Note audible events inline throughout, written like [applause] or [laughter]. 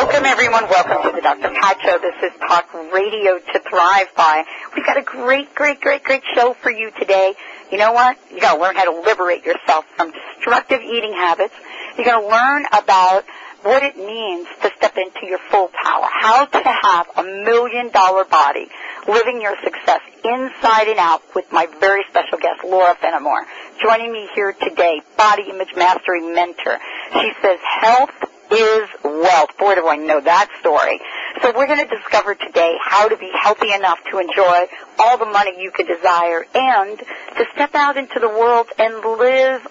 Welcome everyone, welcome to the Dr. Pat Show. This is Talk Radio to Thrive By. We've got a great, great, great, great show for you today. You know what? You gotta learn how to liberate yourself from destructive eating habits. You're gonna learn about what it means to step into your full power, how to have a million dollar body, living your success inside and out with my very special guest, Laura Fenamore. Joining me here today, body image mastery mentor. She says health is wealth. Boy, do I know that story. So we're going to discover today how to be healthy enough to enjoy all the money you could desire and to step out into the world and live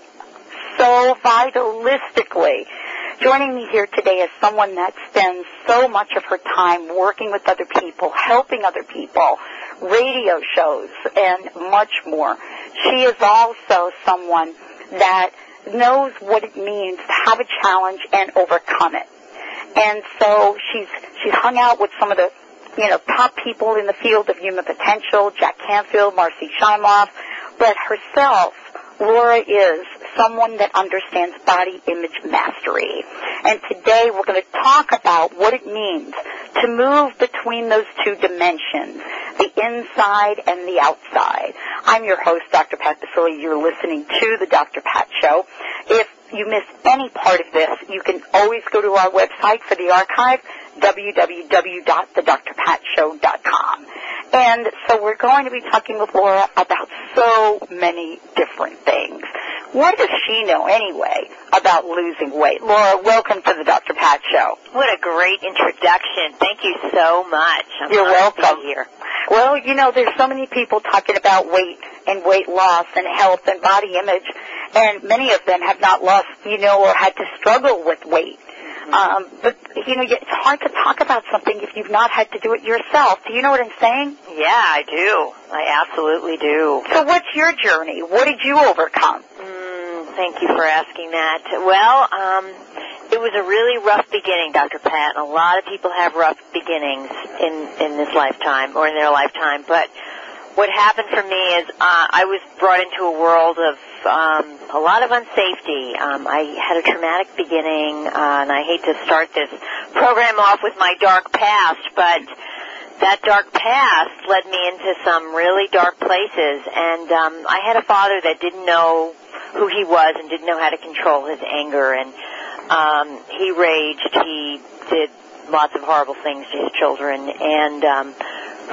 so vitalistically. Joining me here today is someone that spends so much of her time working with other people, helping other people, radio shows, and much more. She is also someone that knows what it means to have a challenge and overcome it. And so she's she's hung out with some of the you know top people in the field of human potential, Jack Canfield, Marci Shimoff, but herself, Laura is someone that understands body image mastery. And today we're going to talk about what it means to move between those two dimensions, the inside and the outside. I'm your host, Dr. Pat Baccili. You're listening to the Dr. Pat Show. If you miss any part of this, you can always go to our website for the archive, www.thedrpatshow.com. And so we're going to be talking with Laura about so many different things. What does she know anyway about losing weight? Laura, welcome to the Dr. Pat Show. What a great introduction. Thank you so much. I'm You're honored to be welcome. here. Well, you know, there's so many people talking about weight and weight loss and health and body image, and many of them have not lost, you know, or had to struggle with weight. Um, but you know, it's hard to talk about something if you've not had to do it yourself. Do you know what I'm saying? Yeah, I do. I absolutely do. So, what's your journey? What did you overcome? Mm, thank you for asking that. Well, um, it was a really rough beginning, Dr. Pat, and a lot of people have rough beginnings in, in this lifetime or in their lifetime. But what happened for me is uh, I was brought into a world of um, a lot of unsafety. Um, I had a traumatic beginning, uh, and I hate to start this program off with my dark past, but that dark past led me into some really dark places. And um, I had a father that didn't know who he was and didn't know how to control his anger, and um, he raged. He did lots of horrible things to his children, and um,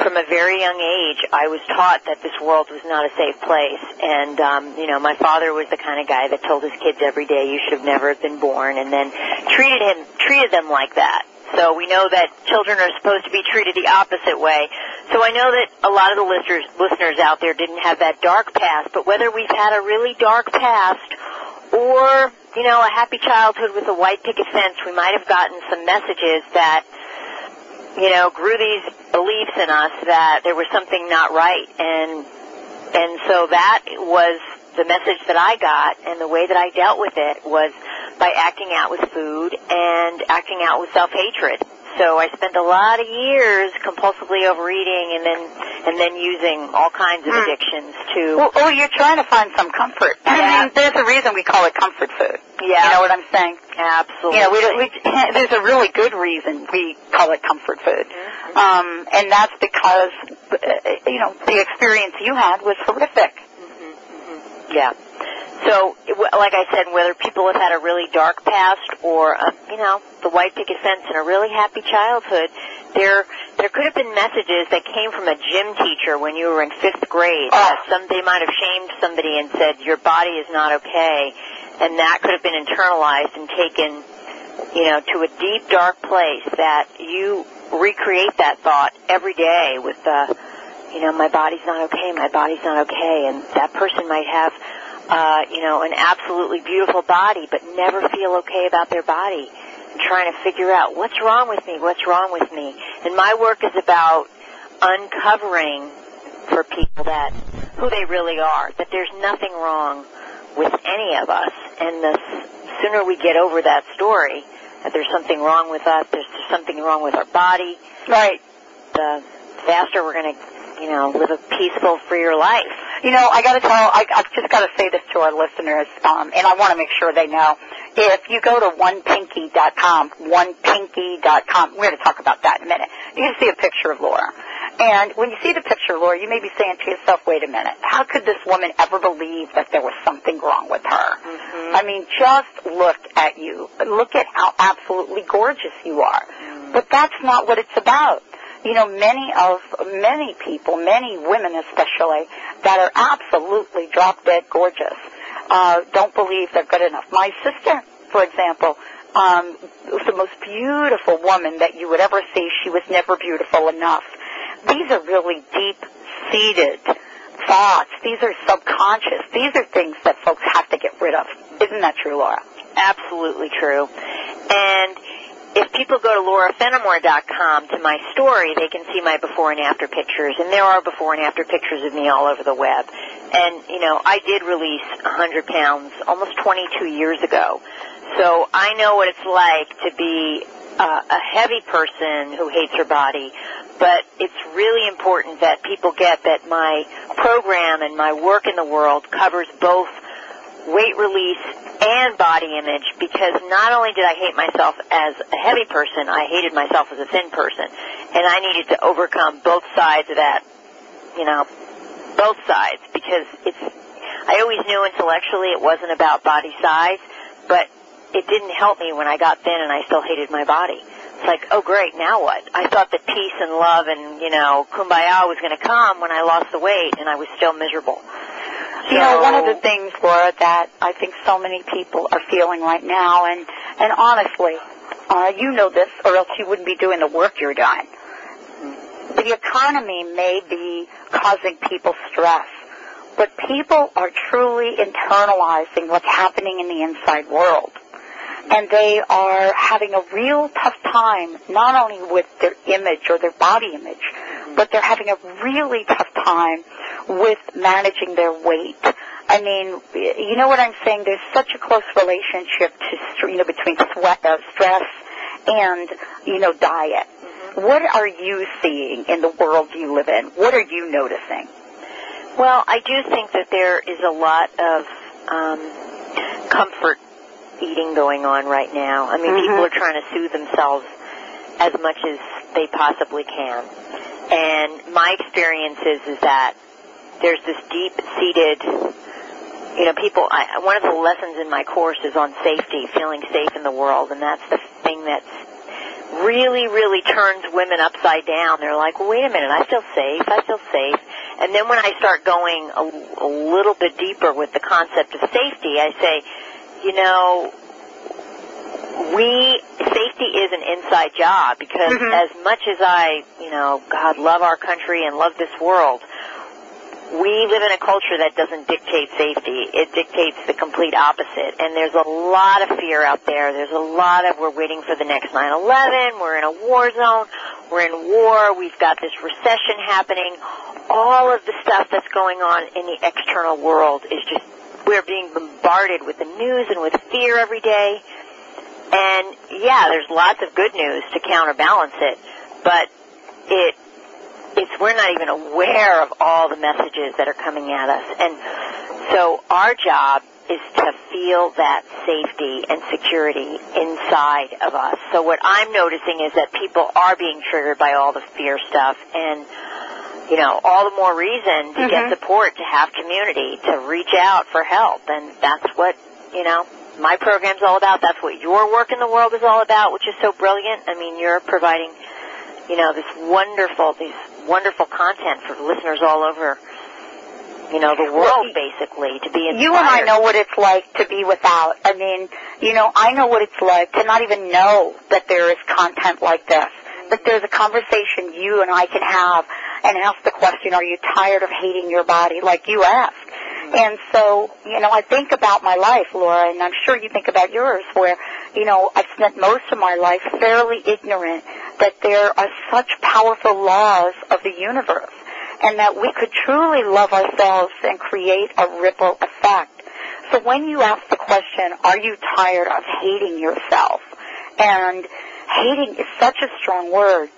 from a very young age, I was taught that this world was not a safe place. And, um, you know, my father was the kind of guy that told his kids every day, you should have never have been born, and then treated him, treated them like that. So we know that children are supposed to be treated the opposite way. So I know that a lot of the listeners, listeners out there didn't have that dark past, but whether we've had a really dark past or, you know, a happy childhood with a white picket fence, we might have gotten some messages that you know, grew these beliefs in us that there was something not right. And, and so that was the message that I got and the way that I dealt with it was by acting out with food and acting out with self-hatred. So I spent a lot of years compulsively overeating and then and then using all kinds of addictions to Well, oh, you're trying to find some comfort. I mean, there's a reason we call it comfort food. yeah You know what I'm saying? absolutely know, we, we, [laughs] there's a really good reason we call it comfort food. Mm-hmm. Um, and that's because, uh, you know, the experience you had was horrific. Yeah. So, like I said, whether people have had a really dark past or, uh, you know, the white picket fence and a really happy childhood, there there could have been messages that came from a gym teacher when you were in fifth grade. Oh. That some they might have shamed somebody and said your body is not okay, and that could have been internalized and taken, you know, to a deep dark place that you recreate that thought every day with the you know, my body's not okay, my body's not okay, and that person might have, uh, you know, an absolutely beautiful body, but never feel okay about their body, and trying to figure out what's wrong with me, what's wrong with me. And my work is about uncovering for people that who they really are, that there's nothing wrong with any of us, and the sooner we get over that story, that there's something wrong with us, there's something wrong with our body, Right. the faster we're going to, you know, live a peaceful, freer life. You know, I got to tell, I, I've just got to say this to our listeners, um, and I want to make sure they know. If you go to onepinky.com, onepinky.com, we're going to talk about that in a minute. You can see a picture of Laura. And when you see the picture, of Laura, you may be saying to yourself, wait a minute, how could this woman ever believe that there was something wrong with her? Mm-hmm. I mean, just look at you. Look at how absolutely gorgeous you are. But that's not what it's about. You know, many of, many people, many women especially, that are absolutely drop dead gorgeous, uh, don't believe they're good enough. My sister, for example, um, was the most beautiful woman that you would ever see. She was never beautiful enough. These are really deep seated thoughts. These are subconscious. These are things that folks have to get rid of. Isn't that true, Laura? Absolutely true. And if people go to laurafenamore.com to my story, they can see my before and after pictures, and there are before and after pictures of me all over the web. And, you know, I did release 100 pounds almost 22 years ago. So I know what it's like to be uh, a heavy person who hates her body, but it's really important that people get that my program and my work in the world covers both weight release and body image because not only did I hate myself as a heavy person, I hated myself as a thin person. And I needed to overcome both sides of that, you know, both sides because it's, I always knew intellectually it wasn't about body size, but it didn't help me when I got thin and I still hated my body. It's like, oh great, now what? I thought that peace and love and, you know, kumbaya was going to come when I lost the weight and I was still miserable. You know, one of the things, Laura, that I think so many people are feeling right now, and and honestly, uh, you know this, or else you wouldn't be doing the work you're doing. The economy may be causing people stress, but people are truly internalizing what's happening in the inside world. And they are having a real tough time, not only with their image or their body image, but they're having a really tough time with managing their weight. I mean, you know what I'm saying? There's such a close relationship to, you know, between sweat, uh, stress and, you know, diet. What are you seeing in the world you live in? What are you noticing? Well, I do think that there is a lot of um, comfort eating going on right now. I mean, Mhm. people are trying to soothe themselves as much as they possibly can. And my experience is, is that there's this deep-seated, you know, people, I, one of the lessons in my course is on safety, feeling safe in the world, and that's the thing that's really, really turns women upside down. They're like, well, wait a minute, I feel safe, I feel safe. And then when I start going a, a little bit deeper with the concept of safety, I say, you know, we, safety is an inside job because Mhm. as much as I, you know, God love our country and love this world, we live in a culture that doesn't dictate safety. It dictates the complete opposite. And there's a lot of fear out there. There's a lot of we're waiting for the next 9/11. We're in a war zone. We're in war. We've got this recession happening. All of the stuff that's going on in the external world is just we're being bombarded with the news and with fear every day. And yeah, there's lots of good news to counterbalance it, but it it's we're not even aware of all the messages that are coming at us. And so our job is to feel that safety and security inside of us. So what I'm noticing is that people are being triggered by all the fear stuff and you know, all the more reason to Mhm. get support, to have community, to reach out for help. And that's what, you know, my program's all about. That's what your work in the world is all about, which is so brilliant. I mean, you're providing, you know, this wonderful, these wonderful content for listeners all over, you know, the world basically to be inspired. You and I know what it's like to be without. I mean, you know, I know what it's like to not even know that there is content like this. That there's a conversation you and I can have and ask the question, are you tired of hating your body like you ask? And so, you know, I think about my life, Laura, and I'm sure you think about yours, where, you know, I've spent most of my life fairly ignorant that there are such powerful laws of the universe and that we could truly love ourselves and create a ripple effect. So when you ask the question, are you tired of hating yourself? And hating is such a strong word.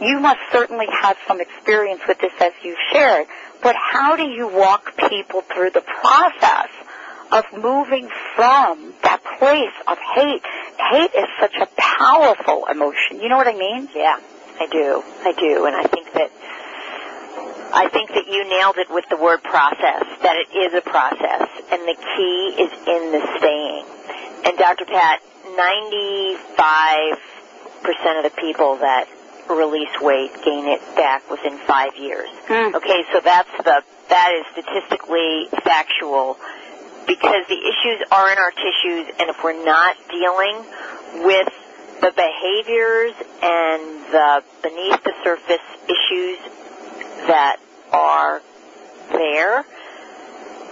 You must certainly have some experience with this as you've shared, but how do you walk people through the process of moving from that place of hate? Hate is such a powerful emotion. You know what I mean? Yeah, I do. I do. And I think that I think that you nailed it with the word process, that it is a process, and the key is in the staying. And Dr. Pat, 95% of the people that release weight gain it back within five years. Mm. Okay, so that's the, that is statistically factual because the issues are in our tissues and if we're not dealing with the behaviors and the beneath the surface issues that are there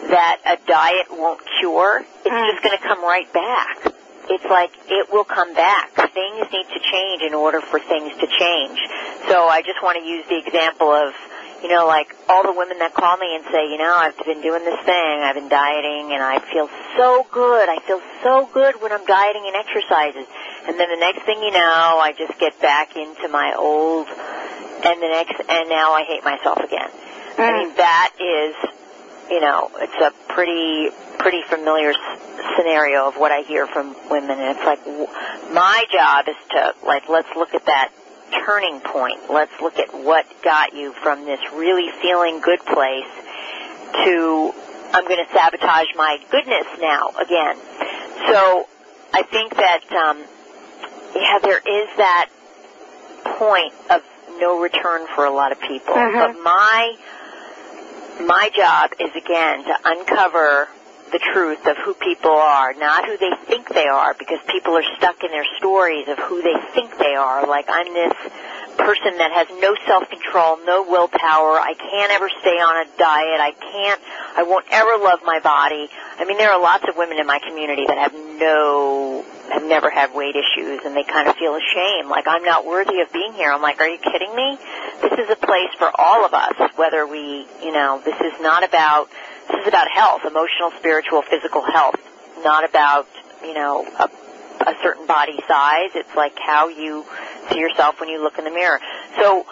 that a diet won't cure, it's Mm. just going to come right back. It's like it will come back. Things need to change in order for things to change. So I just want to use the example of, you know, like all the women that call me and say, you know, I've been doing this thing, I've been dieting, and I feel so good. I feel so good when I'm dieting and exercises. And then the next thing you know, I just get back into my old, and the next, and now I hate myself again. I mm. mean, that is, you know, it's a pretty, pretty familiar s- scenario of what I hear from women. And it's like, w- my job is to, like, let's look at that turning point. Let's look at what got you from this really feeling good place to, I'm going to sabotage my goodness now again. So I think that, um, yeah, there is that point of no return for a lot of people. Mhm. But my my job is again to uncover the truth of who people are, not who they think they are, because people are stuck in their stories of who they think they are. Like I'm this person that has no self-control, no willpower. I can't ever stay on a diet. I can't. I won't ever love my body. I mean, there are lots of women in my community that have no, have never had weight issues, and they kind of feel ashamed. Like I'm not worthy of being here. I'm like, are you kidding me? This is a place for all of us, whether we, you know, this is not about. This is about health, emotional, spiritual, physical health, not about, you know, a, a certain body size. It's like how you see yourself when you look in the mirror. So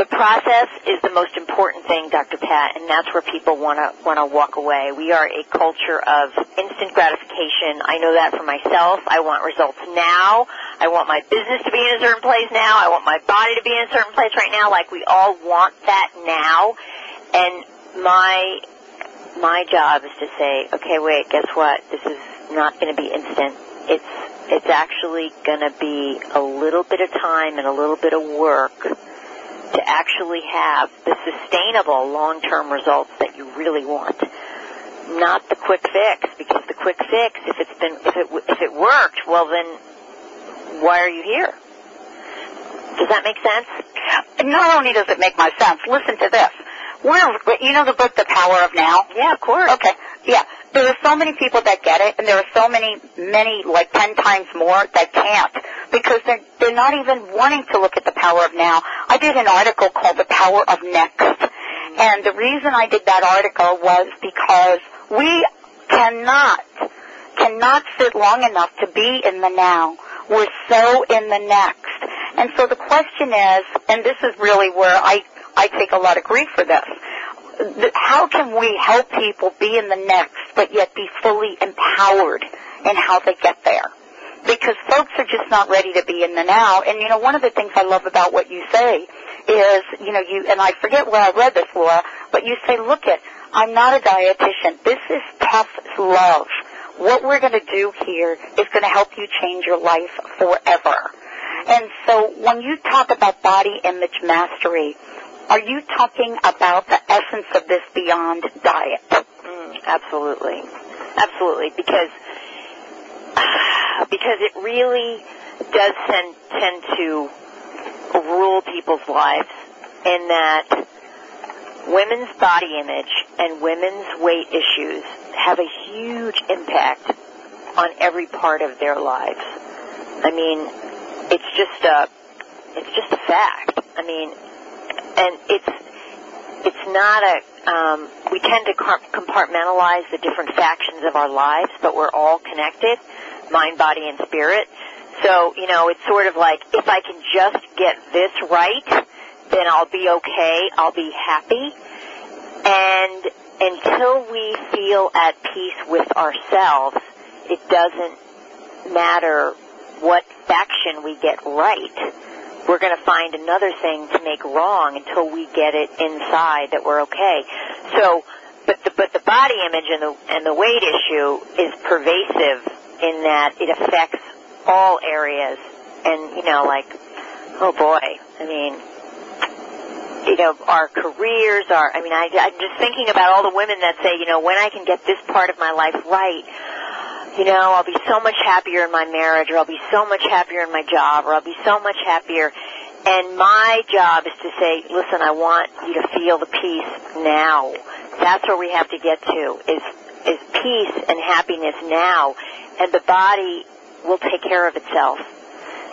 the process is the most important thing, Dr. Pat, and that's where people want to want to walk away. We are a culture of instant gratification. I know that for myself. I want results now. I want my business to be in a certain place now. I want my body to be in a certain place right now. Like we all want that now. And my my job is to say, okay, wait, guess what? This is not going to be instant. It's it's actually going to be a little bit of time and a little bit of work to actually have the sustainable long-term results that you really want. Not the quick fix, because the quick fix, if it's been, if it if it worked, well then, why are you here? Does that make sense? Not only does it make my sense, listen to this. We're, you know the book, The Power of Now? Yeah, of course. Okay, yeah. There are so many people that get it, and there are so many, many, like ten times more that can't because they're they're not even wanting to look at the power of now. I did an article called The Power of Next, and the reason I did that article was because we cannot cannot sit long enough to be in the now. We're so in the next. And so the question is, and this is really where I, I take a lot of grief for this, th- how can we help people be in the next but yet be fully empowered in how they get there? Because folks are just not ready to be in the now. And you know, one of the things I love about what you say is, you know, you, and I forget where I read this, Laura, but you say, look at, I'm not a dietitian. This is tough love. What we're going to do here is going to help you change your life forever. And so when you talk about body image mastery, are you talking about the essence of this beyond diet? Mm, absolutely, absolutely, because [sighs] because it really does tend tend to rule people's lives in that women's body image and women's weight issues have a huge impact on every part of their lives. I mean, it's just a It's just a fact. I mean, and it's it's not a. Um, we tend to compartmentalize the different factions of our lives, but we're all connected, mind, body, and spirit. So you know, it's sort of like if I can just get this right, then I'll be okay. I'll be happy. And until we feel at peace with ourselves, it doesn't matter what faction we get right. We're going to find another thing to make wrong until we get it inside that we're okay. So, but the, but the body image and the, and the weight issue is pervasive in that it affects all areas. And, you know, like, oh boy, I mean, you know, our careers, our, I mean, I, I'm just thinking about all the women that say, you know, when I can get this part of my life right, you know, I'll be so much happier in my marriage, or I'll be so much happier in my job, or I'll be so much happier. And my job is to say, listen, I want you to feel the peace now. That's where we have to get to, is, is peace and happiness now. And the body will take care of itself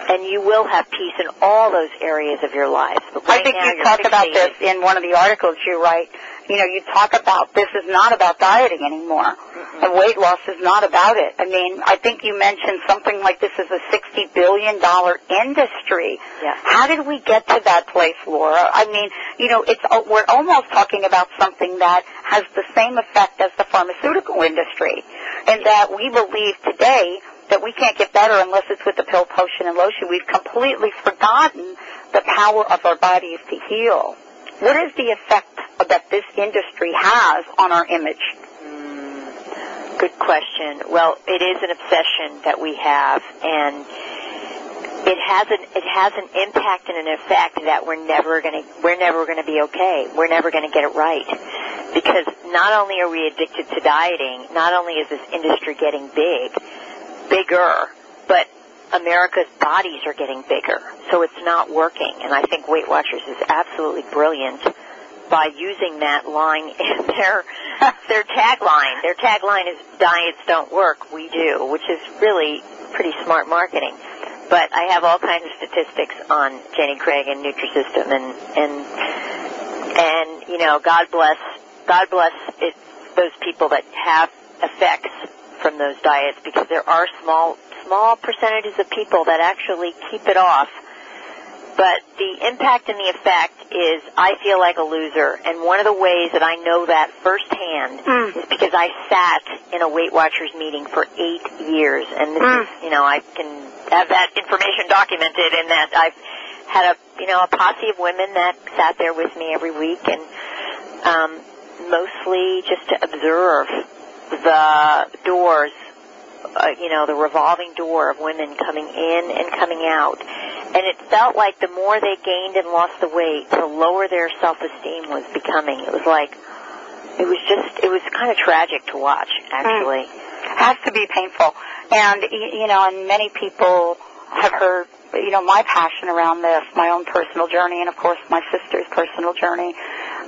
and you will have peace in all those areas of your life. Right I think now, you talk about this in one of the articles you write. You know, you talk about this is not about dieting anymore. Mm-hmm. And weight loss is not about it. I mean, I think you mentioned something like this is a $60 billion industry. Yeah. How did we get to that place, Laura? I mean, you know, it's, we're almost talking about something that has the same effect as the pharmaceutical industry. And that we believe today that we can't get better unless it's with the pill, potion, and lotion. We've completely forgotten the power of our bodies to heal. What is the effect that this industry has on our image? Good question. Well, it is an obsession that we have, and it has an it has an impact and an effect that we're never to we're never to be okay. We're never to get it right because not only are we addicted to dieting, not only is this industry getting big, bigger, but America's bodies are getting bigger, so it's not working. And I think Weight Watchers is absolutely brilliant by using that line [laughs] in their their tagline. Their tagline is "Diets don't work, we do," which is really pretty smart marketing. But I have all kinds of statistics on Jenny Craig and Nutrisystem, and and and you know, God bless God bless it, those people that have effects from those diets because there are small small percentages of people that actually keep it off. But the impact and the effect is I feel like a loser. And one of the ways that I know that firsthand mm. is because I sat in a Weight Watchers meeting for eight years. And this mm. is, you know, I can have that information documented in that I've had a, you know, a posse of women that sat there with me every week and, um, mostly just to observe the doors, uh, you know, the revolving door of women coming in and coming out. And it felt like the more they gained and lost the weight, the lower their self-esteem was becoming. It was like, it was just, it was kind of tragic to watch, actually. Mm. Has to be painful. And, you know, and many people have heard, you know, my passion around this, my own personal journey, and of course my sister's personal journey.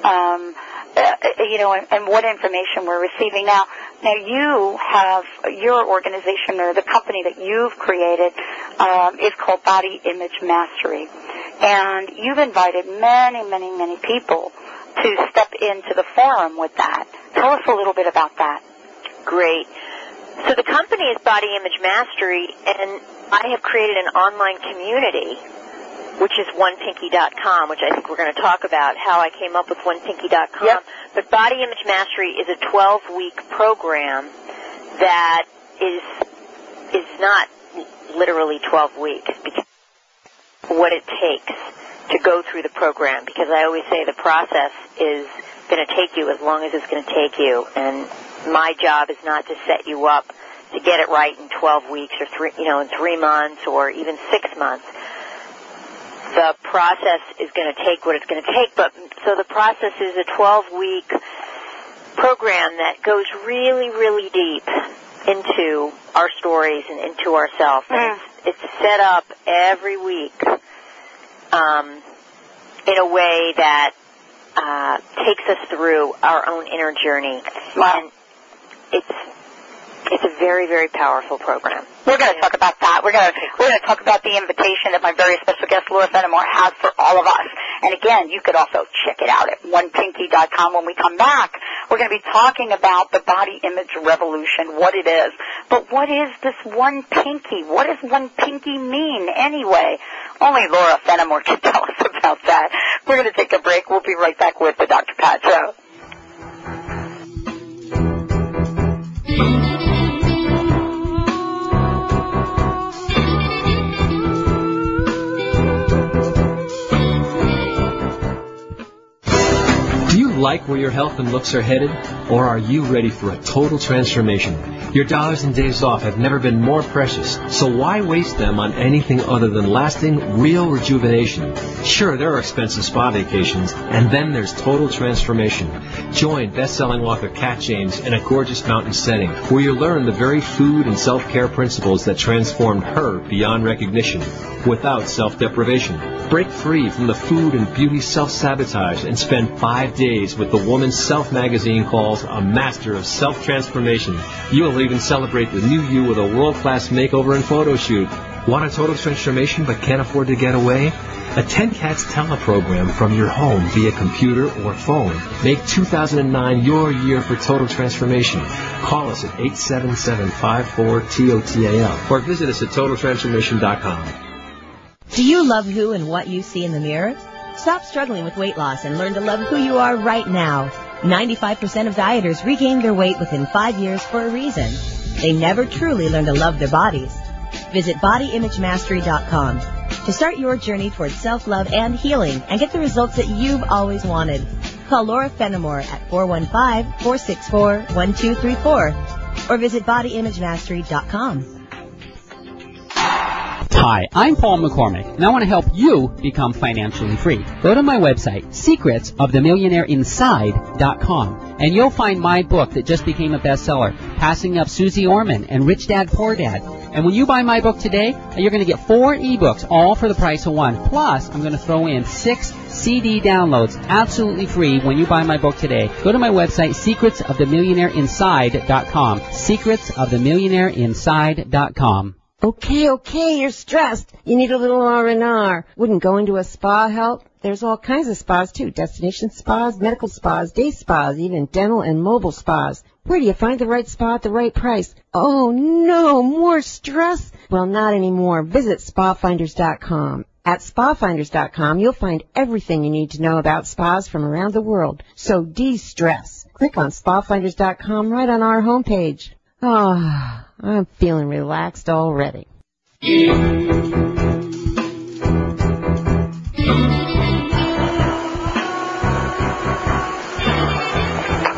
Um, uh, you know, and, and what information we're receiving now. Now you have your organization or the company that you've created um, is called Body Image Mastery, and you've invited many, many, many people to step into the forum with that. Tell us a little bit about that. Great. So the company is Body Image Mastery, and I have created an online community which is onepinky.com, which I think we're going to talk about how I came up with onepinky.com. Yep. But Body Image Mastery is a 12-week program that is is not literally 12 weeks because what it takes to go through the program because I always say the process is going to take you as long as it's going to take you and my job is not to set you up to get it right in 12 weeks or three, you know, in 3 months or even 6 months the process is going to take what it's going to take. But so the process is a 12 week program that goes really, really deep into our stories and into ourselves. Mm. It's, it's set up every week um, in a way that uh, takes us through our own inner journey. Wow. And it's It's a very, very powerful program. We're going to talk about that. We're going to we're going to talk about the invitation that my very special guest Laura Fenamore has for all of us. And again, you could also check it out at onepinky.com when we come back. We're going to be talking about the body image revolution, what it is. But what is this one pinky? What does one pinky mean anyway? Only Laura Fenamore can [laughs] tell us about that. We're going to take a break. We'll be right back with the Dr. Pat Show. Like where your health and looks are headed? Or are you ready for a total transformation? Your dollars and days off have never been more precious, so why waste them on anything other than lasting, real rejuvenation? Sure, there are expensive spa vacations, and then there's total transformation. Join best-selling author Kat James in a gorgeous mountain setting where you learn the very food and self-care principles that transformed her beyond recognition without self-deprivation. Break free from the food and beauty self-sabotage and spend five days with the woman Self magazine calls a master of self-transformation. You'll even celebrate the new you with a world-class makeover and photo shoot. Want a total transformation but can't afford to get away? Attend Kat's teleprogram from your home via computer or phone. Make 2009 your year for total transformation. Call us at 877-54-TOTAL or visit us at totaltransformation.com. Do you love who and what you see in the mirror? Stop struggling with weight loss and learn to love who you are right now. 95% of dieters regain their weight within five years for a reason. They never truly learn to love their bodies. Visit BodyImageMastery.com to start your journey towards self-love and healing and get the results that you've always wanted. Call Laura Fenamore at 415-464-1234 or visit BodyImageMastery.com. Hi, I'm Paul McCormick, and I want to help you become financially free. Go to my website, secretsofthemillionaireinside.com, and you'll find my book that just became a bestseller, Passing Up Suze Orman and Rich Dad Poor Dad. And when you buy my book today, you're going to get four ebooks, all for the price of one. Plus, I'm going to throw in six CD downloads absolutely free when you buy my book today. Go to my website, secretsofthemillionaireinside.com. Secretsofthemillionaireinside.com. Okay, okay, you're stressed. You need a little R&R. Wouldn't go into a spa help? There's all kinds of spas too. Destination spas, medical spas, day spas, even dental and mobile spas. Where do you find the right spa at the right price? Oh no, more stress? Well, not anymore. Visit spafinders.com. At spafinders.com, you'll find everything you need to know about spas from around the world. So de-stress. Click on spafinders.com right on our homepage. Ah. Oh. I'm feeling relaxed already.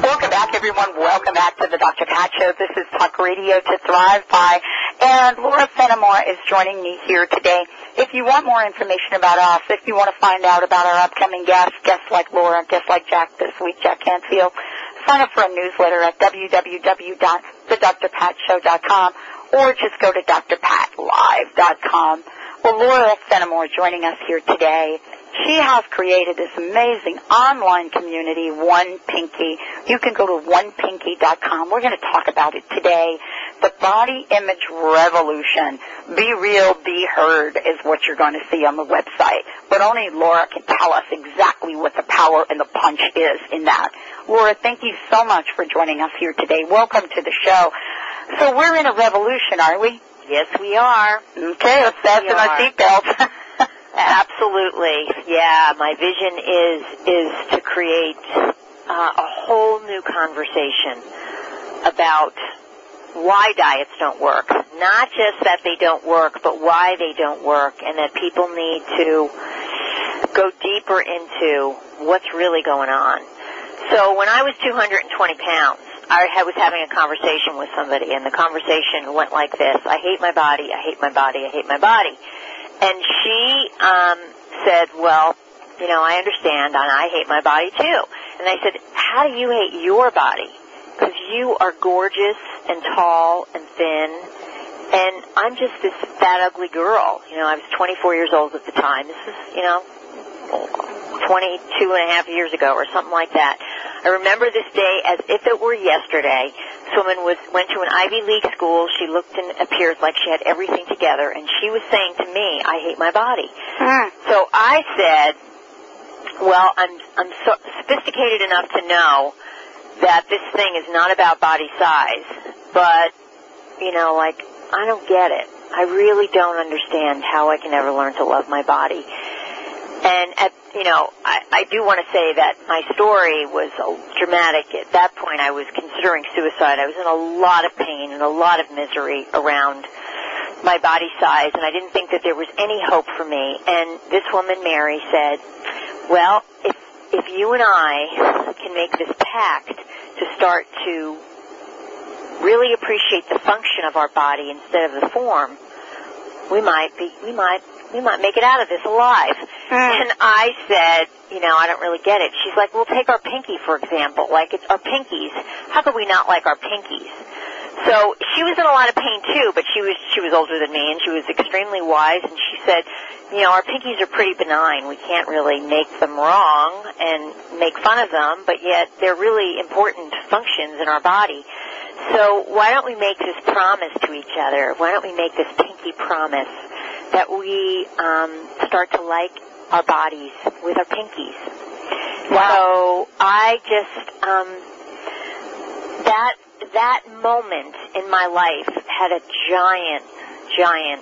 Welcome back, everyone. Welcome back to the Dr. Pat Show. This is Talk Radio to Thrive By, and Laura Fenamore is joining me here today. If you want more information about us, if you want to find out about our upcoming guests, guests like Laura, guests like Jack this week, Jack Canfield, sign up for a newsletter at www.thedrpatshow.com or just go to drpatlive.com. Well, Laura Fenamore joining us here today. She has created this amazing online community, One Pinky. You can go to onepinky.com. We're going to talk about it today. The body image revolution. Be real, be heard is what you're going to see on the website. But only Laura can tell us exactly what the power and the punch is in that. Laura, thank you so much for joining us here today. Welcome to the show. So we're in a revolution, are we? Yes, we are. Okay, let's fasten our seatbelts. [laughs] Absolutely. Yeah, my vision is is to create uh, a whole new conversation about why diets don't work. Not just that they don't work, but why they don't work and that people need to go deeper into what's really going on. So when I was 220 pounds, I was having a conversation with somebody, and the conversation went like this: "I hate my body. I hate my body. I hate my body." And she um, said, "Well, you know, I understand, and I hate my body too." And I said, "How do you hate your body? Because you are gorgeous and tall and thin." And I'm just this fat, ugly girl. You know, I was 24 years old at the time. This is, you know, 22 and a half years ago or something like that. I remember this day as if it were yesterday, This woman was went to an Ivy League school. She looked and appeared like she had everything together, and she was saying to me, "I hate my body." Mm. So I said, "Well, I'm I'm so sophisticated enough to know that this thing is not about body size, but you know, like I don't get it. I really don't understand how I can ever learn to love my body." And at you know, I, I do want to say that my story was dramatic. At that point, I was considering suicide. I was in a lot of pain and a lot of misery around my body size, and I didn't think that there was any hope for me. And this woman, Mary, said, "Well, if if you and I can make this pact to start to really appreciate the function of our body instead of the form, we might be we might we might make it out of this alive. Mm. And I said, you know, I don't really get it. She's like, well, take our pinky, for example. Like, it's our pinkies. How could we not like our pinkies? So she was in a lot of pain too, but she was she was older than me and she was extremely wise and she said, you know, our pinkies are pretty benign. We can't really make them wrong and make fun of them, but yet they're really important functions in our body. So why don't we make this promise to each other? Why don't we make this pinky promise that we um, start to like our bodies with our pinkies. Wow. So I just um, that that moment in my life had a giant, giant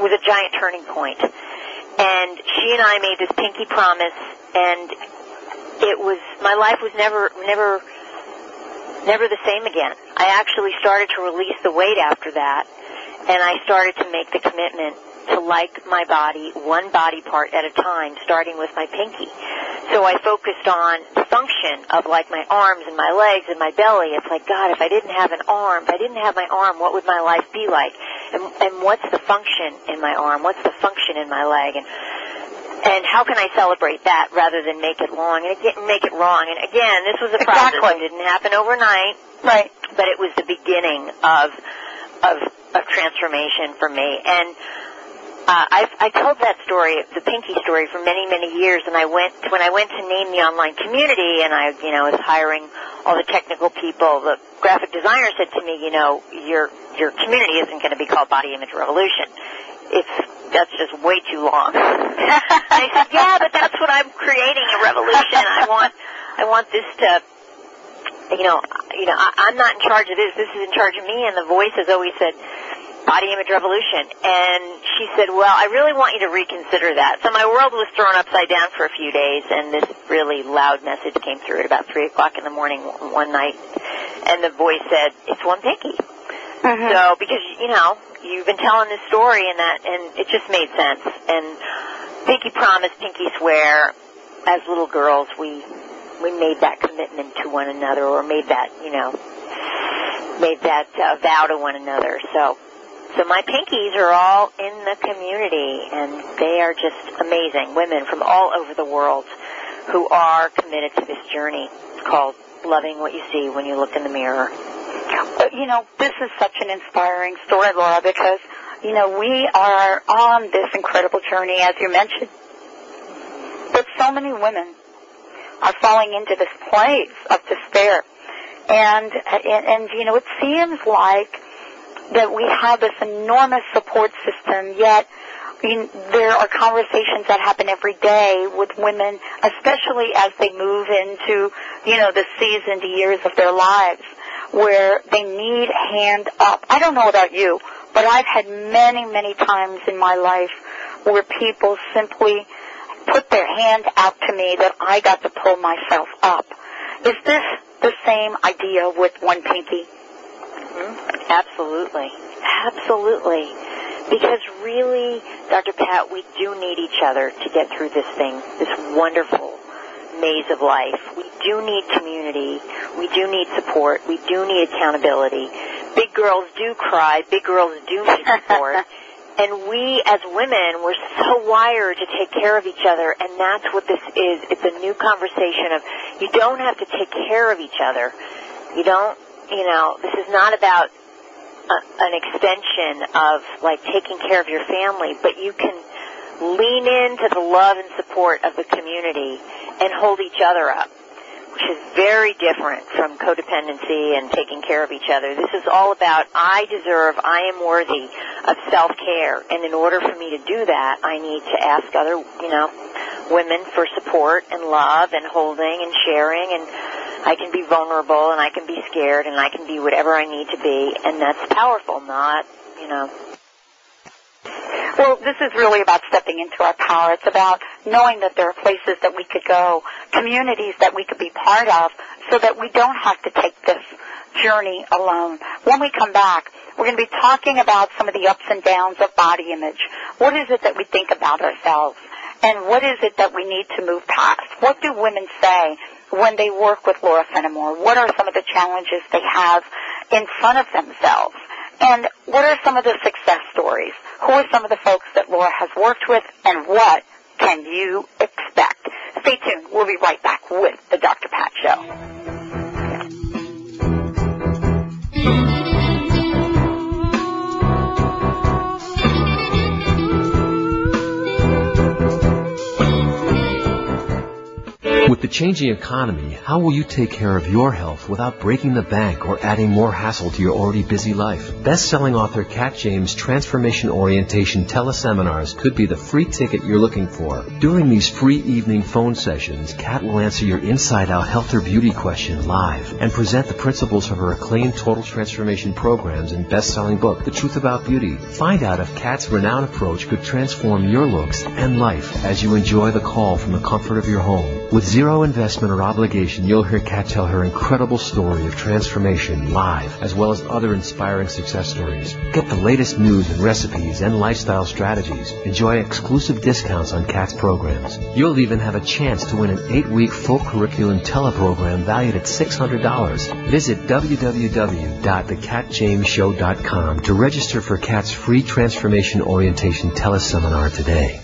was a giant turning point. And she and I made this pinky promise, and it was my life was never never never the same again. I actually started to release the weight after that, and I started to make the commitment to like my body one body part at a time, starting with my pinky. So I focused on the function of like my arms and my legs and my belly. It's like, God, if I didn't have an arm, if I didn't have my arm, what would my life be like? And, and what's the function in my arm? What's the function in my leg? And and how can I celebrate that rather than make it long and make it wrong? And again, this was a process. Exactly. It didn't happen overnight, Right. but it was the beginning of of of transformation for me. And uh, I I told that story, the Pinky story, for many many years. And I went when I went to name the online community, and I you know was hiring all the technical people. The graphic designer said to me, you know, your your community isn't going to be called Body Image Revolution. It's that's just way too long. [laughs] I said, yeah, but that's what I'm creating a revolution. I want I want this to you know, you know, I, I'm not in charge of this. This is in charge of me. And the voice has always said, body image revolution. And she said, well, I really want you to reconsider that. So my world was thrown upside down for a few days, and this really loud message came through at about three o'clock in the morning one night. And the voice said, it's one pinky. Mhm. So because you know you've been telling this story and that and it just made sense. And pinky promise, pinky swear. As little girls, we we made that commitment to one another, or made that you know made that uh, vow to one another. So so my pinkies are all in the community, and they are just amazing women from all over the world who are committed to this journey called loving what you see when you look in the mirror. Uh, You know, this is such an inspiring story, Laura, because, you know, we are on this incredible journey, as you mentioned. But so many women are falling into this place of despair. And, and, and you know, it seems like that we have this enormous support system, yet there are conversations that happen every day with women, especially as they move into, you know, the seasoned years of their lives, where they need hand up. I don't know about you, but I've had many, many times in my life where people simply put their hand out to me that I got to pull myself up. Is this the same idea with one pinky? Mm-hmm. Absolutely. Absolutely. Because really, Dr. Pat, we do need each other to get through this thing, this wonderful maze of life. We do need community. We do need support. We do need accountability. Big girls do cry. Big girls do need [laughs] support. and we as women, we're so wired to take care of each other, and that's what this is. It's a new conversation of you don't have to take care of each other. You don't, you know, this is not about a, an extension of like taking care of your family, but you can lean into the love and support of the community and hold each other up. which is very different from codependency and taking care of each other. This is all about I deserve, I am worthy of self-care. And in order for me to do that, I need to ask other, you know, women for support and love and holding and sharing and I can be vulnerable and I can be scared and I can be whatever I need to be and that's powerful, not, you know, well, this is really about stepping into our power. It's about knowing that there are places that we could go, communities that we could be part of, so that we don't have to take this journey alone. When we come back, we're going to be talking about some of the ups and downs of body image. What is it that we think about ourselves? And what is it that we need to move past? What do women say when they work with Laura Fenamore? What are some of the challenges they have in front of themselves? And what are some of the success stories? Who are some of the folks that Laura has worked with and what can you expect? Stay tuned. We'll be right back with the Dr. Pat Show. With the changing economy, how will you take care of your health without breaking the bank or adding more hassle to your already busy life? Best-selling author Kat James' Transformation Orientation teleseminars could be the free ticket you're looking for. During these free evening phone sessions, Kat will answer your inside-out health or beauty question live and present the principles of her acclaimed total transformation programs and best-selling book, The Truth About Beauty. Find out if Kat's renowned approach could transform your looks and life as you enjoy the call from the comfort of your home. With zero investment or obligation, you'll hear Kat tell her incredible story of transformation live, as well as other inspiring success stories. Get the latest news and recipes and lifestyle strategies. Enjoy exclusive discounts on Kat's programs. You'll even have a chance to win an eight-week full curriculum teleprogram valued at $600. Visit www.thekatjamesshow.com to register for Kat's free transformation orientation teleseminar today.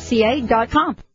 ETA.com.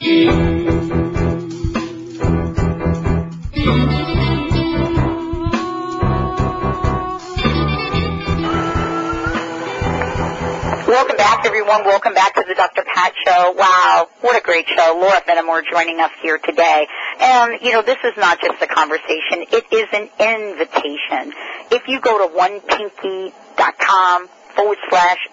Welcome back, everyone. Welcome back to the Dr. Pat Show. Wow, what a great show. Laura Fenamore joining us here today. And, you know, this is not just a conversation. It is an invitation. If you go to onepinky.com forward slash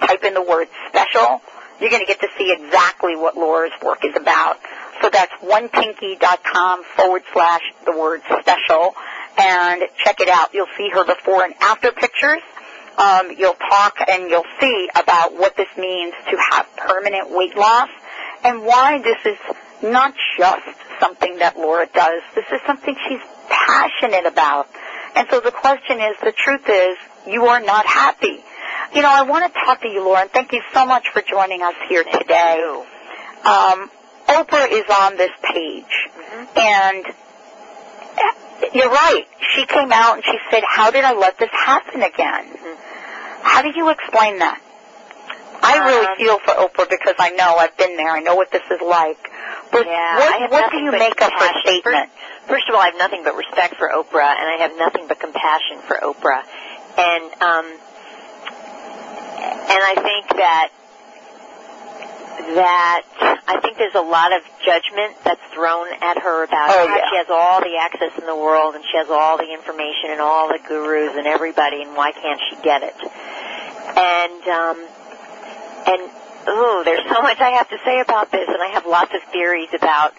type in the word special, you're going to get to see exactly what Laura's work is about. So that's onepinky.com forward slash the word special and check it out. You'll see her before and after pictures. Um, you'll talk and you'll see about what this means to have permanent weight loss and why this is not just something that Laura does. This is something she's passionate about. And so the question is, the truth is, you are not happy. You know, I want to talk to you, Laura, and thank you so much for joining us here today. Um, Oprah is on this page, and you're right. She came out and she said, "How did I let this happen again?" How do you explain that? I really Um, feel for Oprah because I know I've been there. I know what this is like. But yeah, what, what do you make of her statement? First, first of all, I have nothing but respect for Oprah, and I have nothing but compassion for Oprah, and um, and I think that that I think there's a lot of judgment that's thrown at her about Oh, how yeah. she has all the access in the world and she has all the information and all the gurus and everybody, and why can't she get it? And um, and oh, there's so much I have to say about this, and I have lots of theories about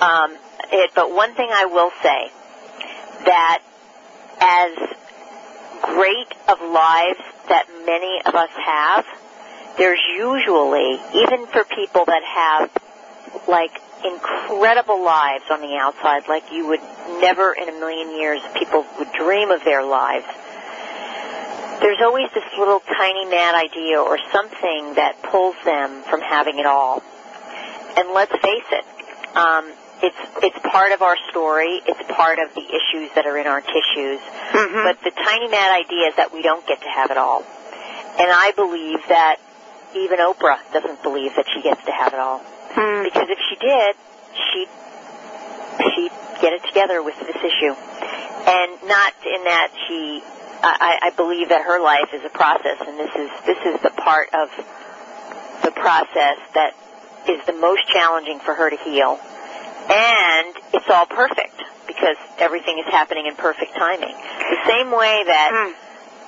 um, it. But one thing I will say that as great of lives that many of us have, there's usually, even for people that have like incredible lives on the outside, like you would never in a million years people would dream of their lives. There's always this little tiny mad idea or something that pulls them from having it all. And let's face it, um, it's it's part of our story. It's part of the issues that are in our tissues. Mm-hmm. But the tiny mad idea is that we don't get to have it all. And I believe that even Oprah doesn't believe that she gets to have it all. Hmm. Because if she did, she'd she'd get it together with this issue. And not in that she I, I believe that her life is a process and this is this is the part of the process that is the most challenging for her to heal. And it's all perfect because everything is happening in perfect timing. The same way that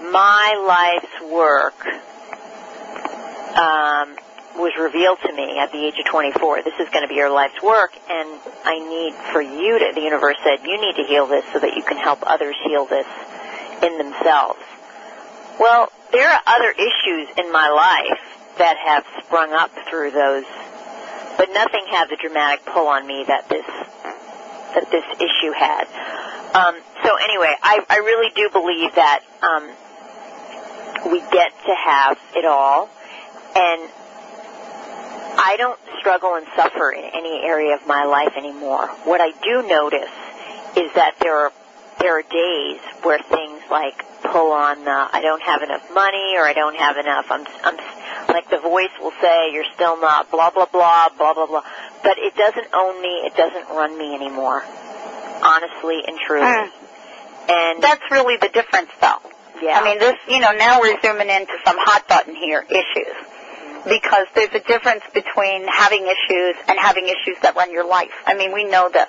my life's work um, was revealed to me at the age of 24. This is going to be your life's work, and I need for you to, the universe said, you need to heal this so that you can help others heal this in themselves. Well, there are other issues in my life that have sprung up through those, but nothing had the dramatic pull on me that this that this issue had. Um, so anyway, I, I really do believe that um, we get to have it all, and I don't struggle and suffer in any area of my life anymore. What I do notice is that there are there are days where things like pull on the I don't have enough money or I don't have enough. I'm I'm like the voice will say you're still not blah blah blah blah blah blah, but it doesn't own me. It doesn't run me anymore. Honestly and truly. Mm. And That's really the difference, though. yeah. I mean, this, you know, now we're zooming into some hot button here issues. Because there's a difference between having issues and having issues that run your life. I mean, we know this.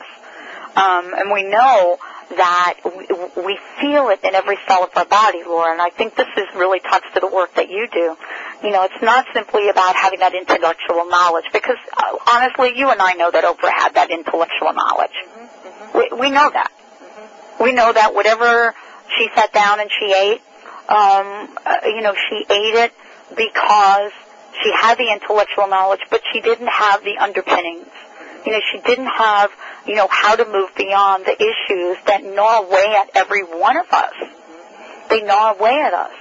Um, and we know that we, feel it in every cell of our body, Laura, and I think this is really talks to the work that you do. You know, it's not simply about having that intellectual knowledge, because uh, honestly, you and I know that Oprah had that intellectual knowledge. We, we know that. We know that whatever she sat down and she ate, um, uh, you know, she ate it because she had the intellectual knowledge, but she didn't have the underpinnings. You know, she didn't have, you know, how to move beyond the issues that gnaw away at every one of us. They gnaw away at us.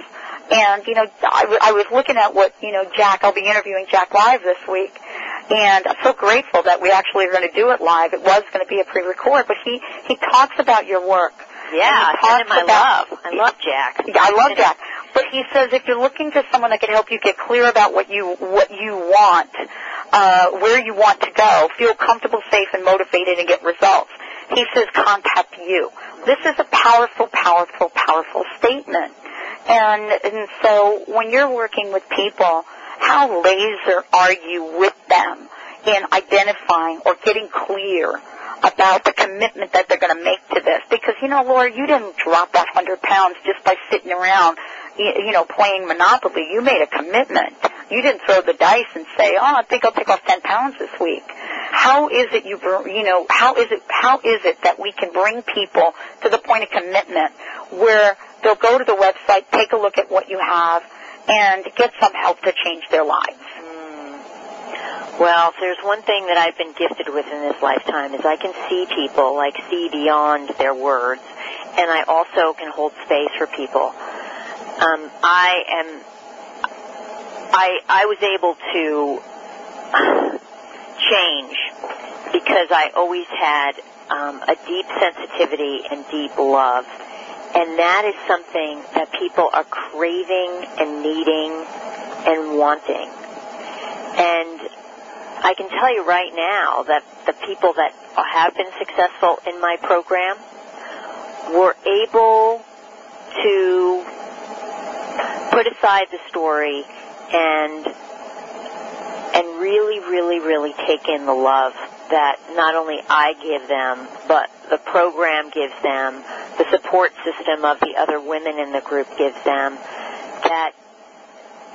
And, you know, I, w- I was looking at what, you know, Jack, I'll be interviewing Jack live this week. And I'm so grateful that we actually are going to do it live. It was going to be a pre-record, but he, he talks about your work. Yeah, send him my about- love. I love Jack. yeah, I love Jack. But he says if you're looking for someone that can help you get clear about what you what you want, uh, where you want to go, feel comfortable, safe, and motivated, and get results, he says contact you. This is a powerful, powerful, powerful statement. And and so when you're working with people, how laser are you with them in identifying or getting clear about the commitment that they're going to make to this? Because you know, Laura, you didn't drop that hundred pounds just by sitting around, you, know, playing Monopoly. You made a commitment. You didn't throw the dice and say, "Oh, I think I'll take off ten pounds this week." How is it you, you know, how is it, how is it that we can bring people to the point of commitment where they'll go to the website, take a look at what you have, and get some help to change their lives? Well, if there's one thing that I've been gifted with in this lifetime is I can see people, like see beyond their words, and I also can hold space for people. Um, I am, I, I was able to [sighs] change because I always had um, a deep sensitivity and deep love. And that is something that people are craving and needing and wanting. And I can tell you right now that the people that have been successful in my program were able to put aside the story and and really, really, really take in the love that not only I give them, but the program gives them, the support system of the other women in the group gives them, that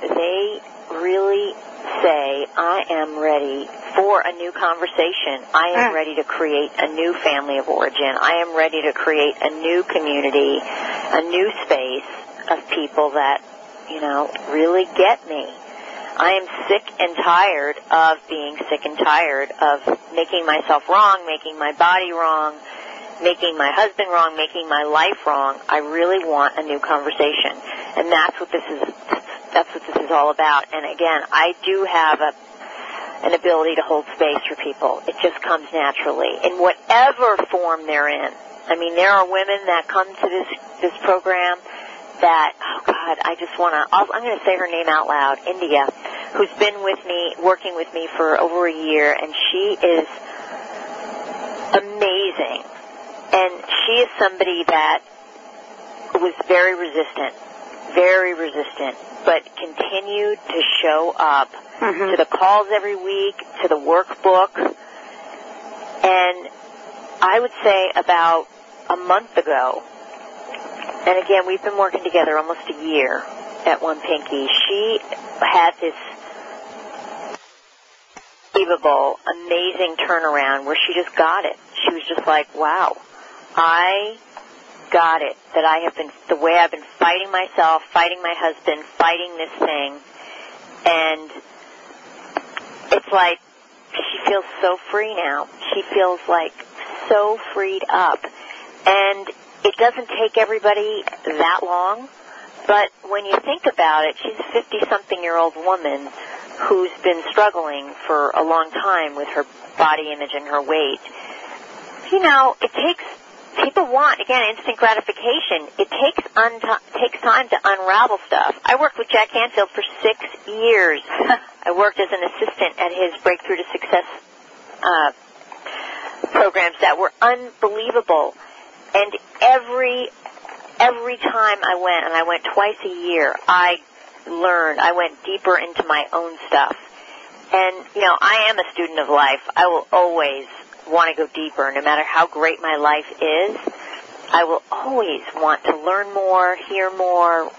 they really say, I am ready for a new conversation. I am ah. ready to create a new family of origin. I am ready to create a new community, a new space of people that, you know, really get me. I am sick and tired of being sick and tired of making myself wrong, making my body wrong, making my husband wrong, making my life wrong. I really want a new conversation. And that's what this is that's what this is all about. And again, I do have a an ability to hold space for people. It just comes naturally in whatever form they're in. I mean, there are women that come to this this program that oh God, I just want to. I'm going to say her name out loud. India, who's been with me, working with me for over a year, and she is amazing. And she is somebody that was very resistant, very resistant, but continued to show up Mm-hmm. to the calls every week, to the workbook. And I would say about a month ago, and again, we've been working together almost a year at One Pinky. She had this unbelievable, amazing turnaround where she just got it. She was just like, wow, I got it. That I have been, the way I've been fighting myself, fighting my husband, fighting this thing, and it's like she feels so free now. She feels like so freed up. And it doesn't take everybody that long, but when you think about it, she's a 50 something year old woman who's been struggling for a long time with her body image and her weight. You know, it takes people want again instant gratification. It takes un- takes time to unravel stuff. I worked with Jack Canfield for six years. [laughs] I worked as an assistant at his Breakthrough to Success uh, programs that were unbelievable. And every every time I went, and I went twice a year, I learned. I went deeper into my own stuff. And you know, I am a student of life. I will always want to go deeper, no matter how great my life is. I will always want to learn more, hear more,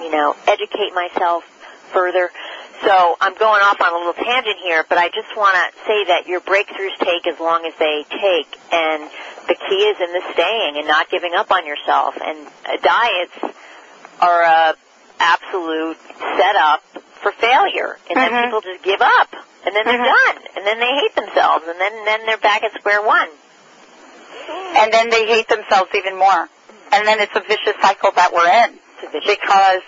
you know, educate myself further. So I'm going off on a little tangent here, but I just want to say that your breakthroughs take as long as they take, and the key is in the staying and not giving up on yourself. And uh, diets are a absolute setup for failure, and then people just give up, and then they're done, and then they hate themselves, and then then they're back at square one. and then they hate themselves even more. And then it's a vicious cycle that we're in because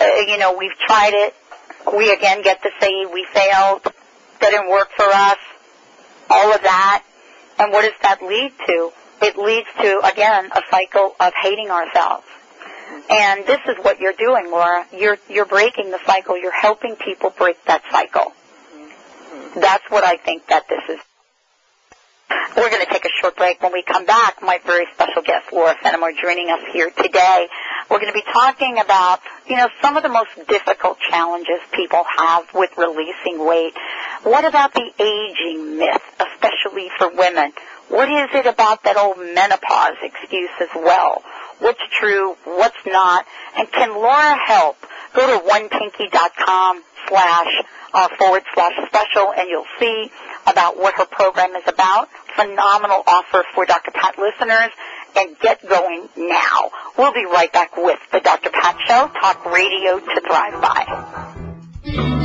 uh, you know we've tried it. We again get to say we failed, didn't work for us, all of that. And what does that lead to? It leads to again a cycle of hating ourselves. And this is what you're doing, Laura. You're you're breaking the cycle. You're helping people break that cycle. That's what I think that this is. We're going to take a short break. When we come back, my very special guest, Laura Fenamore, joining us here today. We're going to be talking about, you know, some of the most difficult challenges people have with releasing weight. What about the aging myth, especially for women? What is it about that old menopause excuse as well? What's true? What's not? And can Laura help? Go to onepinky.com slash uh, forward slash special and you'll see about what her program is about. Phenomenal offer for Dr. Pat listeners and get going now. We'll be right back with the Dr. Pat Show, talk radio to thrive by.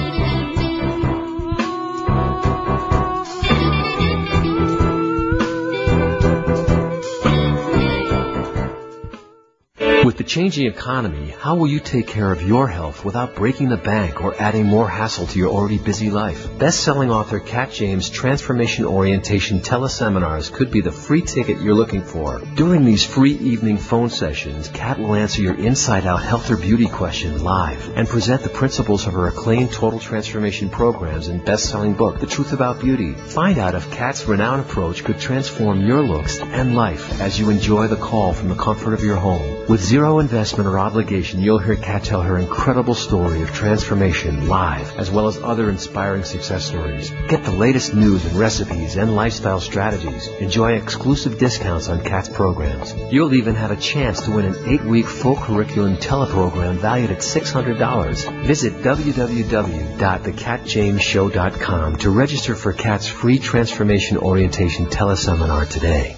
The changing economy, how will you take care of your health without breaking the bank or adding more hassle to your already busy life? Best-selling author Kat James' Transformation Orientation teleseminars could be the free ticket you're looking for. During these free evening phone sessions, Kat will answer your inside-out health or beauty question live and present the principles of her acclaimed total transformation programs and best-selling book, The Truth About Beauty. Find out if Kat's renowned approach could transform your looks and life as you enjoy the call from the comfort of your home. With zero investment or obligation, you'll hear Kat tell her incredible story of transformation live, as well as other inspiring success stories. Get the latest news and recipes and lifestyle strategies. Enjoy exclusive discounts on Kat's programs. You'll even have a chance to win an eight-week full curriculum teleprogram valued at $600. Visit www.thekatjamesshow.com to register for Kat's free transformation orientation teleseminar today.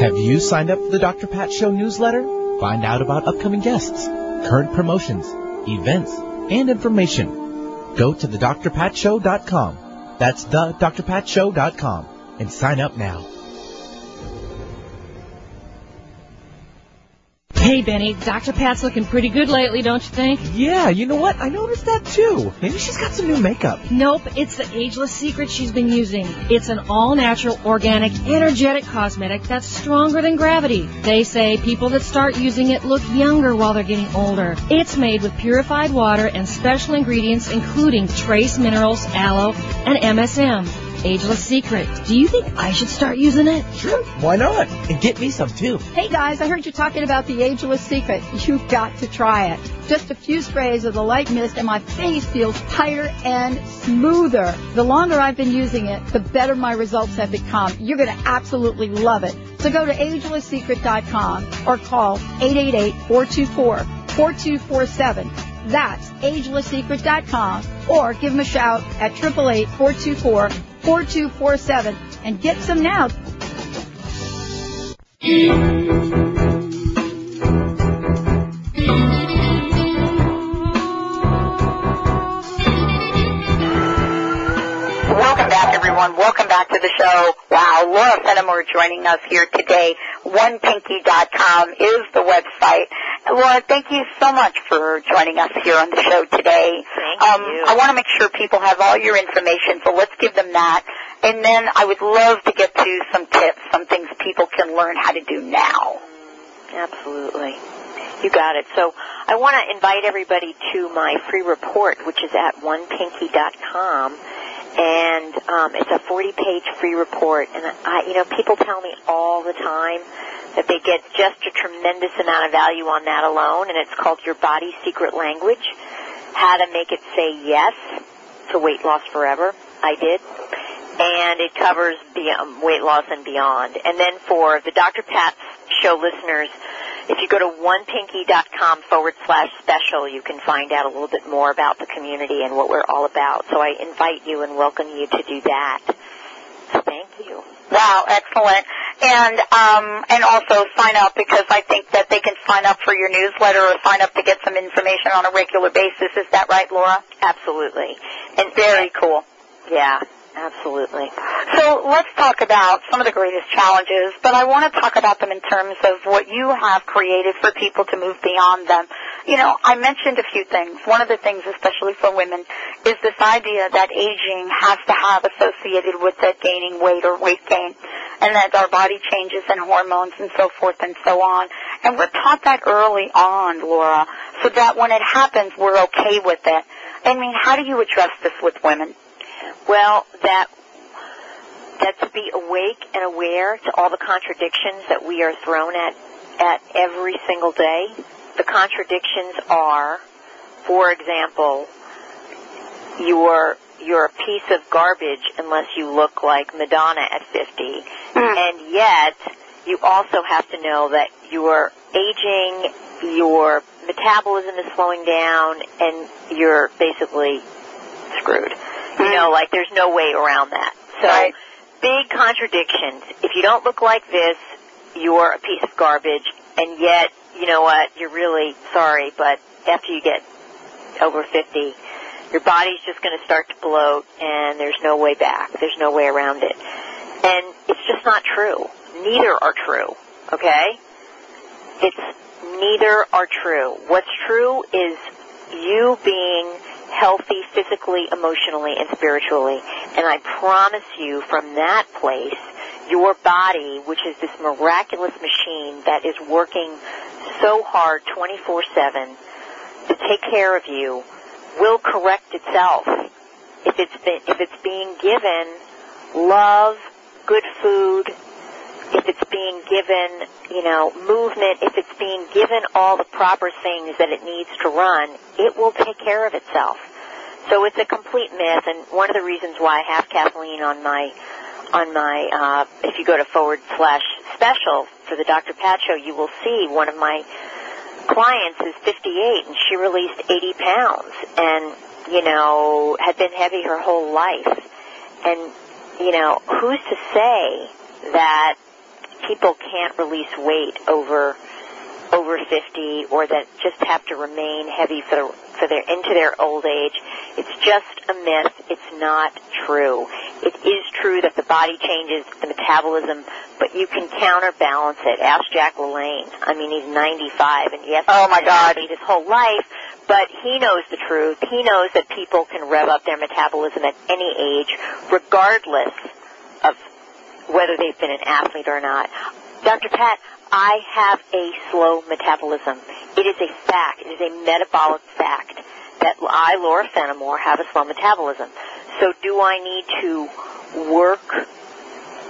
Have you signed up for the Dr. Pat Show newsletter? Find out about upcoming guests, current promotions, events, and information. Go to thedrpatshow.com. That's thedrpatshow.com and sign up now. Hey, Benny, Dr. Pat's looking pretty good lately, don't you think? Yeah, you know what? I noticed that too. Maybe she's got some new makeup. Nope, it's the ageless secret she's been using. It's an all-natural, organic, energetic cosmetic that's stronger than gravity. They say people that start using it look younger while they're getting older. It's made with purified water and special ingredients including trace minerals, aloe, and MSM. Ageless Secret. Do you think I should start using it? Sure, why not? And get me some too. Hey guys, I heard you talking about the Ageless Secret. You've got to try it. Just a few sprays of the light mist and my face feels tighter and smoother. The longer I've been using it, the better my results have become. You're going to absolutely love it. So go to agelesssecret.com or call 888-424-4247. That's agelesssecret.com or give them a shout at 888-424-4247 and get some now. Everyone. Welcome back to the show. Wow, Laura Fenamore joining us here today. OnePinky.com is the website. Laura, thank you so much for joining us here on the show today. Thank um, you. I want to make sure people have all your information, so let's give them that. And then I would love to get to some tips, some things people can learn how to do now. Absolutely. You got it. So I want to invite everybody to my free report, which is at onepinky.com. And um, it's a 40-page free report. And I, you know, people tell me all the time that they get just a tremendous amount of value on that alone. And it's called Your Body's Secret Language: How to Make It Say Yes to Weight Loss Forever. I did and it covers beyond, weight loss and beyond. And then for the Dr. Pat show listeners, if you go to onepinky.com forward slash special, you can find out a little bit more about the community and what we're all about. So I invite you and welcome you to do that. So thank you. Wow, excellent. And um, and also sign up because I think that they can sign up for your newsletter or sign up to get some information on a regular basis. Is that right, Laura? Absolutely. And very cool. Yeah, absolutely. So let's talk about some of the greatest challenges, but I want to talk about them in terms of what you have created for people to move beyond them. You know, I mentioned a few things. One of the things, especially for women, is this idea that aging has to have associated with it gaining weight or weight gain, and that our body changes and hormones and so forth and so on. And we're taught that early on, Laura, so that when it happens, we're okay with it. I mean, how do you address this with women? Well, that that to be awake and aware to all the contradictions that we are thrown at at every single day. The contradictions are, for example, you're you're a piece of garbage unless you look like Madonna at 50, mm. and yet you also have to know that you are aging, your metabolism is slowing down, and you're basically screwed. You know, like there's no way around that. So, Right. big contradictions. If you don't look like this, you're a piece of garbage, and yet, you know what, you're really sorry, but after you get over 50, your body's just going to start to bloat, and there's no way back. There's no way around it. And it's just not true. Neither are true, okay? It's neither are true. What's true is you being healthy physically, emotionally, and spiritually. And I promise you from that place, your body, which is this miraculous machine that is working so hard 24-7 to take care of you, will correct itself if it's been, if it's being given love, good food, if it's being given, you know, movement, if it's being given all the proper things that it needs to run, it will take care of itself. So it's a complete myth, and one of the reasons why I have Kathleen on my on my uh, if you go to forward slash special for the Dr. Pat show, you will see one of my clients is 58 and she released 80 pounds and you know had been heavy her whole life and you know who's to say that people can't release weight over over 50 or that just have to remain heavy for the, for their into their old age. It's just a myth. It's not true. It is true that the body changes the metabolism but you can counterbalance it. Ask Jack LaLanne. I mean he's 95 and yes Oh, my he's been an God. his whole life but he knows the truth. He knows that people can rev up their metabolism at any age regardless whether they've been an athlete or not. Dr. Pat, I have a slow metabolism. It is a fact. It is a metabolic fact that I, Laura Fenamore, have a slow metabolism. So do I need to work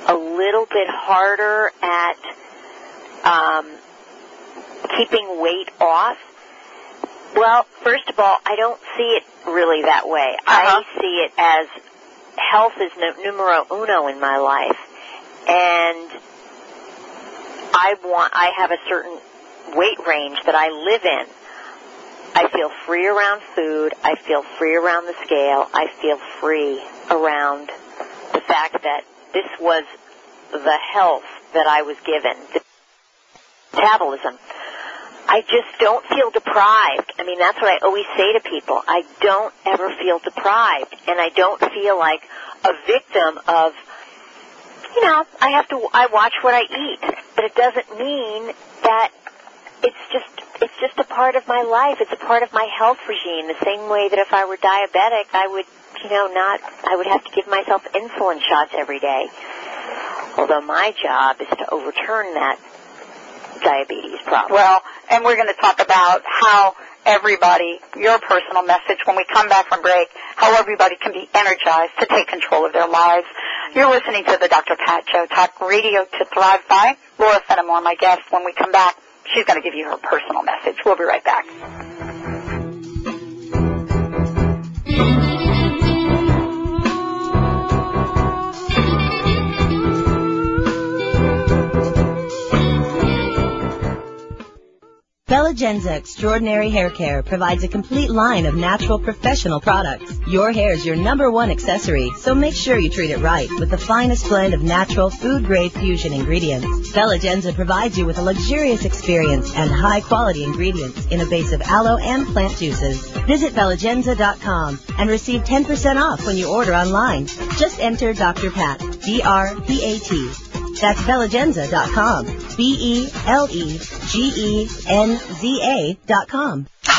a little bit harder at um, keeping weight off? Well, first of all, I don't see it really that way. Uh-huh. I see it as health is nu- numero uno in my life, and I want. I have a certain weight range that I live in. I feel free around food. I feel free around the scale. I feel free around the fact that this was the health that I was given. The metabolism. I just don't feel deprived. I mean, that's what I always say to people. I don't ever feel deprived, and I don't feel like a victim of, you know, I have to, I watch what I eat, but it doesn't mean that it's just, it's just a part of my life. It's a part of my health regime. The same way that if I were diabetic, I would, you know, not, I would have to give myself insulin shots every day. Although my job is to overturn that diabetes problem. Well, and we're going to talk about how everybody, your personal message when we come back from break, how everybody can be energized to take control of their lives. You're listening to the Dr. Pat Show, Talk Radio to Thrive By. Laura Fenamore, my guest. When we come back, she's going to give you her personal message. We'll be right back. Bellagenza Extraordinary Hair Care provides a complete line of natural professional products. Your hair is your number one accessory, so make sure you treat it right with the finest blend of natural food grade fusion ingredients. Bellagenza provides you with a luxurious experience and high quality ingredients in a base of aloe and plant juices. Visit bellagenza.com and receive 10% off when you order online. Just enter Dr. Pat, D-R-P-A-T. That's bellagenza.com. B-E-L-E-G-E-N-Z-A dot com.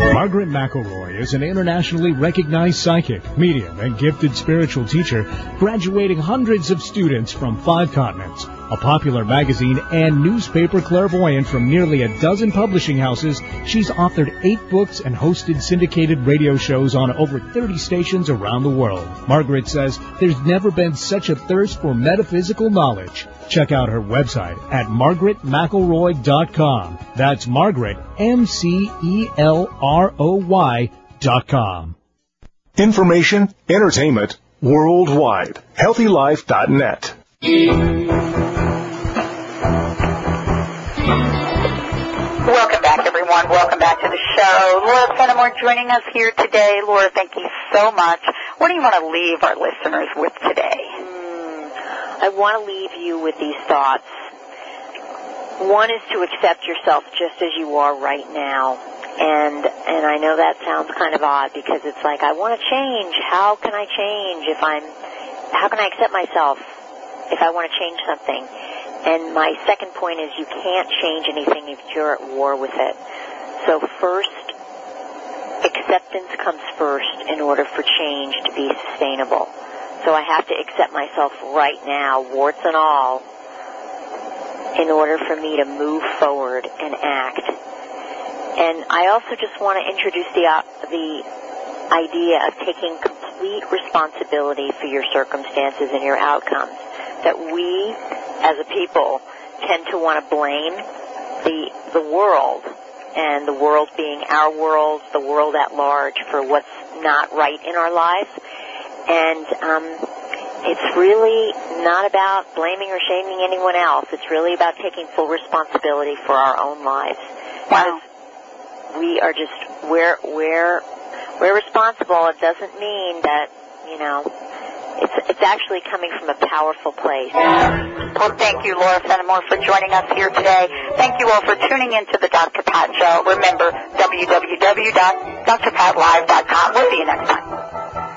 Margaret McElroy is an internationally recognized psychic, medium, and gifted spiritual teacher, graduating hundreds of students from five continents. A popular magazine and newspaper clairvoyant from nearly a dozen publishing houses, she's authored eight books and hosted syndicated radio shows on over 30 stations around the world. Margaret says there's never been such a thirst for metaphysical knowledge. Check out her website at margaretmcelroy.com. That's Margaret, M-C-E-L-R-O-Y dot com. Information, entertainment, worldwide. HealthyLife.net. Welcome back, everyone. Welcome back to the show. Laura Fenamore joining us here today. Laura, thank you so much. What do you want to leave our listeners with today? Hmm. I want to leave you with these thoughts. One is to accept yourself just as you are right now. And and I know that sounds kind of odd because it's like I want to change. How can I change if I'm how can I accept myself if I want to change something? And my second point is you can't change anything if you're at war with it. So first, acceptance comes first in order for change to be sustainable. So I have to accept myself right now, warts and all, in order for me to move forward and act. And I also just want to introduce the, the idea of taking complete responsibility for your circumstances and your outcomes. That we, as a people, tend to want to blame the, the world, and the world being our world, the world at large, for what's not right in our lives. And um, it's really not about blaming or shaming anyone else. It's really about taking full responsibility for our own lives. Wow. We are just we're we're we're responsible. It doesn't mean that you know it's it's actually coming from a powerful place. Well, thank you, Laura Fenamore, for joining us here today. Thank you all for tuning in to the Dr. Pat Show. Remember, www.drpatlive.com. We'll see you next time.